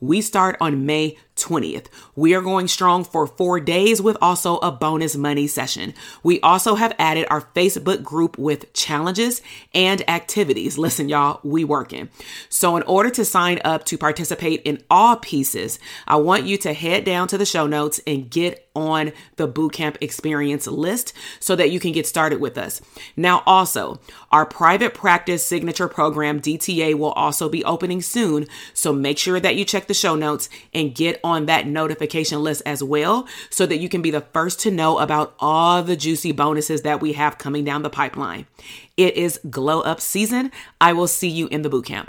We start on May 20th. We are going strong for four days with also a bonus money session. We also have added our Facebook group with challenges and activities. Listen, y'all, we working. So in order to sign up to participate in all pieces, I want you to head down to the show notes and get on the bootcamp experience list so that you can get started with us. Now, also, our private practice signature program, DTA, will also be opening soon. So make sure that you check the show notes and get on that notification list as well so that you can be the first to know about all the juicy bonuses that we have coming down the pipeline. It is glow up season. I will see you in the bootcamp.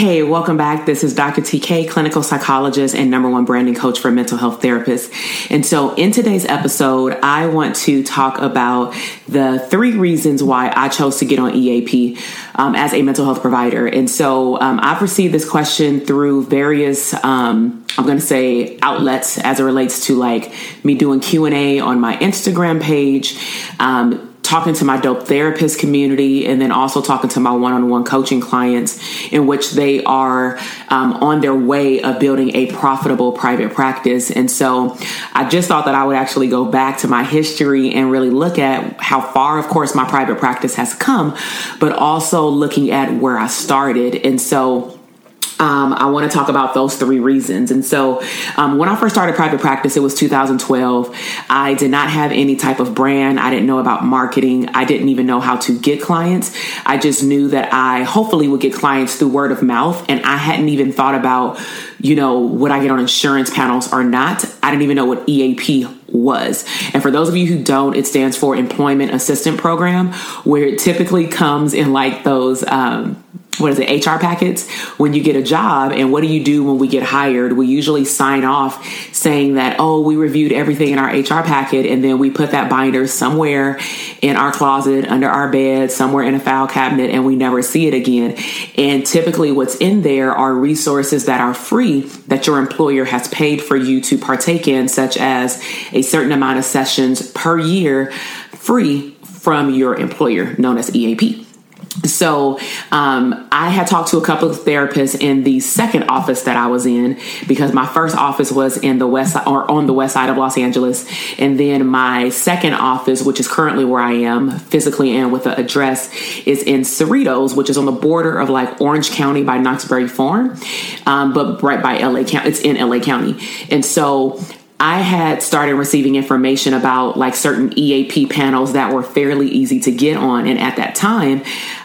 Hey, welcome back. This is Dr. TK, clinical psychologist and number one branding coach for mental health therapists. And so, in today's episode, I want to talk about the three reasons why I chose to get on EAP um, as a mental health provider. And so, um, I've received this question through various. Um, I'm going to say outlets as it relates to like me doing Q&A on my Instagram page, um, talking to my dope therapist community and then also talking to my one-on-one coaching clients in which they are um, on their way of building a profitable private practice. And so i just thought that i would actually go back to my history and really look at how far of course my private practice has come but also looking at where i started. And so um, I want to talk about those three reasons. And so, um, when I first started private practice, it was 2012. I did not have any type of brand. I didn't know about marketing. I didn't even know how to get clients. I just knew that I hopefully would get clients through word of mouth. And I hadn't even thought about, you know, would I get on insurance panels or not? I didn't even know what EAP was. And for those of you who don't, it stands for Employment Assistant Program, where it typically comes in like those, um, what is it, HR packets when you get a job. And what do you do when we get hired? We usually sign off saying that, oh, we reviewed everything in our HR packet. And then we put that binder somewhere in our closet, under our bed, somewhere in a file cabinet, and we never see it again. And typically, what's in there are resources that are free that your employer has paid for you to partake in, such as a certain amount of sessions per year free from your employer, known as EAP. So um, I had talked to a couple of therapists in the second office that I was in because my first office was in the west or on the west side of Los Angeles, and then my second office, which is currently where I am physically and with the address, is in Cerritos, which is on the border of like Orange County by Knott's Berry Farm, um, but right by LA County. It's in LA County, and so I had started receiving information about like certain EAP panels that were fairly easy to get on. And at that time,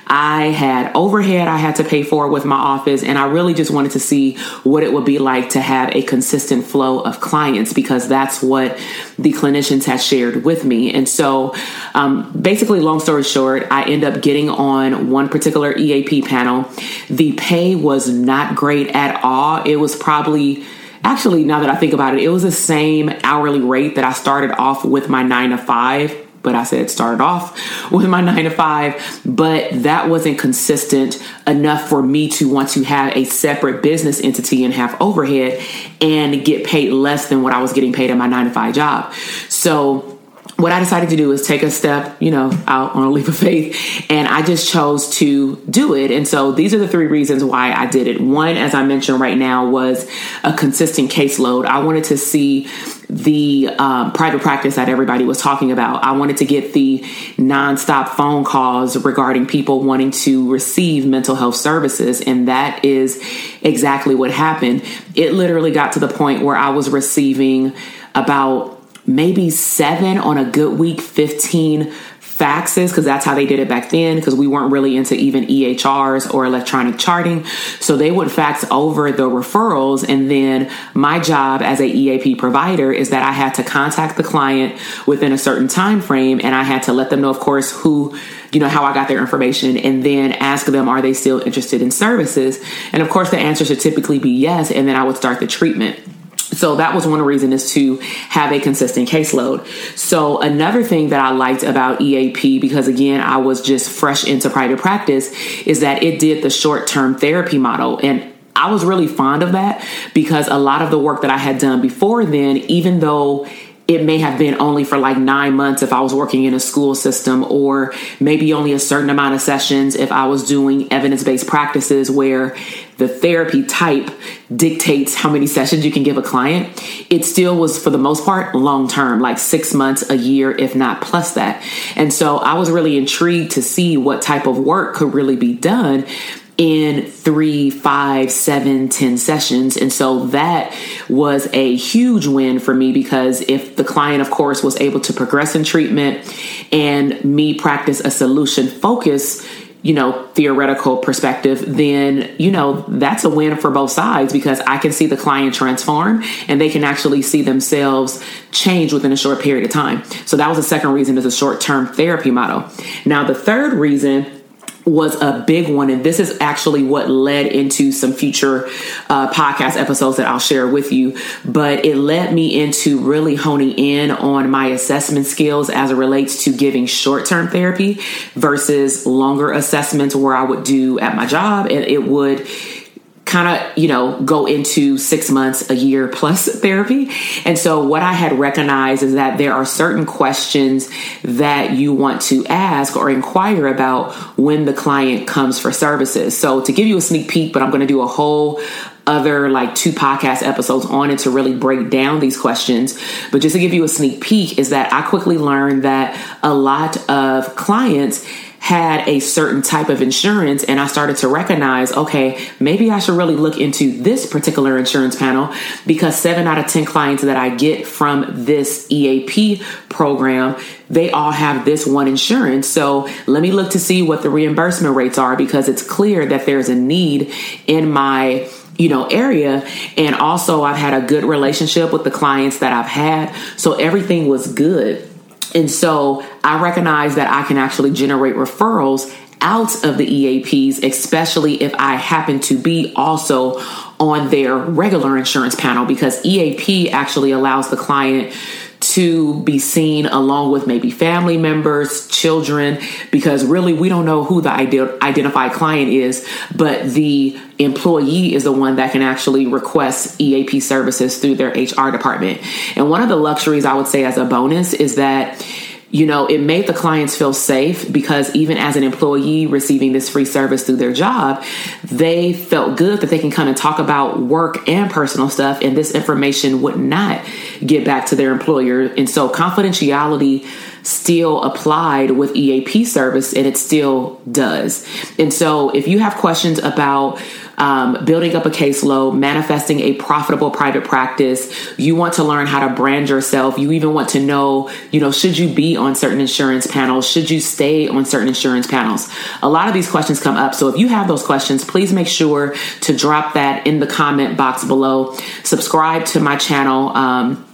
I had overhead I had to pay for with my office, and I really just wanted to see what it would be like to have a consistent flow of clients because that's what the clinicians had shared with me. And so, um, basically, long story short, I end up getting on one particular EAP panel. The pay was not great at all. It was probably actually, now that I think about it, it was the same hourly rate that I started off with my nine to five. But I said started off with my nine to five, but that wasn't consistent enough for me to want to have a separate business entity and have overhead and get paid less than what I was getting paid at my nine to five job. So what I decided to do is take a step, you know, out on a leap of faith, and I just chose to do it. And so these are the three reasons why I did it. One, as I mentioned right now, was a consistent caseload. I wanted to see the um, private practice that everybody was talking about. I wanted to get the nonstop phone calls regarding people wanting to receive mental health services, and that is exactly what happened. It literally got to the point where I was receiving about maybe seven on a good week, 15 faxes because that's how they did it back then because we weren't really into even EHRs or electronic charting. So they would fax over the referrals and then my job as a EAP provider is that I had to contact the client within a certain time frame and I had to let them know of course who you know how I got their information and then ask them are they still interested in services and of course the answer should typically be yes and then I would start the treatment. So that was one reason is to have a consistent caseload. So another thing that I liked about EAP, because again, I was just fresh into private practice, is that it did the short term therapy model. And I was really fond of that because a lot of the work that I had done before then, even though it may have been only for like nine months if I was working in a school system, or maybe only a certain amount of sessions if I was doing evidence based practices where the therapy type dictates how many sessions you can give a client. It still was, for the most part, long term, like six months, a year, if not plus that. And so I was really intrigued to see what type of work could really be done in three, five, seven, ten sessions. And so that was a huge win for me because if the client, of course, was able to progress in treatment and me practice a solution focus, you know, theoretical perspective, then, you know, that's a win for both sides because I can see the client transform and they can actually see themselves change within a short period of time. So that was the second reason is a short term therapy model. Now, the third reason was a big one. And this is actually what led into some future uh, podcast episodes that I'll share with you. But it led me into really honing in on my assessment skills as it relates to giving short term therapy versus longer assessments where I would do at my job. And it would kind of, you know, go into six months, a year plus therapy. And so, what I had recognized is that there are certain questions that you want to ask or inquire about when the client comes for services. So, to give you a sneak peek, but I'm going to do a whole other like two podcast episodes on it to really break down these questions. But just to give you a sneak peek, is that I quickly learned that a lot of clients had a certain type of insurance and I started to recognize, okay, maybe I should really look into this particular insurance panel because seven out of 10 clients that I get from this EAP program, they all have this one insurance. So let me look to see what the reimbursement rates are because it's clear that there's a need in my you know area and also I've had a good relationship with the clients that I've had so everything was good and so I recognize that I can actually generate referrals out of the EAPs, especially if I happen to be also on their regular insurance panel, because EAP actually allows the client to be seen along with maybe family members, children, because really we don't know who the identified client is, but the employee is the one that can actually request EAP services through their HR department. And one of the luxuries I would say as a bonus is that you know, it made the clients feel safe because even as an employee receiving this free service through their job, they felt good that they can kind of talk about work and personal stuff, and this information would not get back to their employer. And so, confidentiality still applied with EAP service, and it still does. And so, if you have questions about um, building up a caseload, manifesting a profitable private practice. You want to learn how to brand yourself. You even want to know, you know, should you be on certain insurance panels? Should you stay on certain insurance panels? A lot of these questions come up. So if you have those questions, please make sure to drop that in the comment box below. Subscribe to my channel. Um,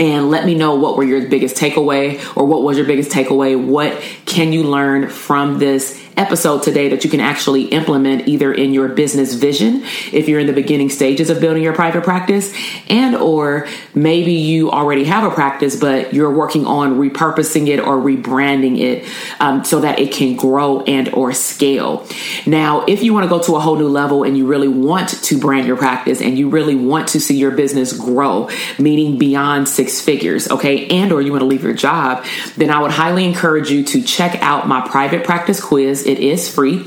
and let me know what were your biggest takeaway or what was your biggest takeaway. What can you learn from this episode today that you can actually implement either in your business vision if you're in the beginning stages of building your private practice and or maybe you already have a practice but you're working on repurposing it or rebranding it um, so that it can grow and or scale now if you want to go to a whole new level and you really want to brand your practice and you really want to see your business grow meaning beyond six figures, okay, and or you want to leave your job, then I would highly encourage you to check out my private practice quiz. It is free.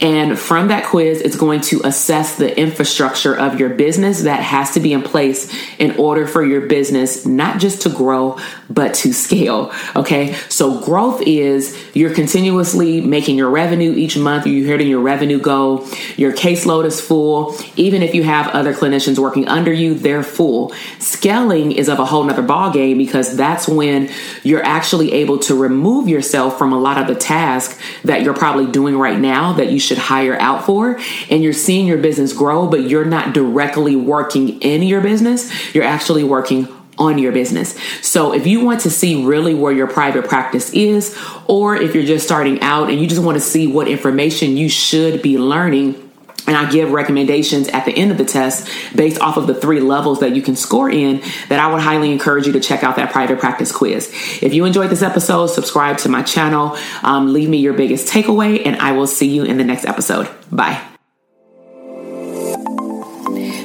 And from that quiz, it's going to assess the infrastructure of your business that has to be in place in order for your business not just to grow, but to scale. Okay. So growth is you're continuously making your revenue each month. You're hitting your revenue goal. Your caseload is full. Even if you have other clinicians working under you, they're full. Scaling is of a whole nother ballgame because that's when you're actually able to remove yourself from a lot of the tasks that you're probably doing right now that you should hire out for. And you're seeing your business grow, but you're not directly working in your business. You're actually working on your business. So if you want to see really where your private practice is, or if you're just starting out and you just want to see what information you should be learning, and I give recommendations at the end of the test based off of the three levels that you can score in that I would highly encourage you to check out that private practice quiz. If you enjoyed this episode, subscribe to my channel, um, leave me your biggest takeaway, and I will see you in the next episode. Bye.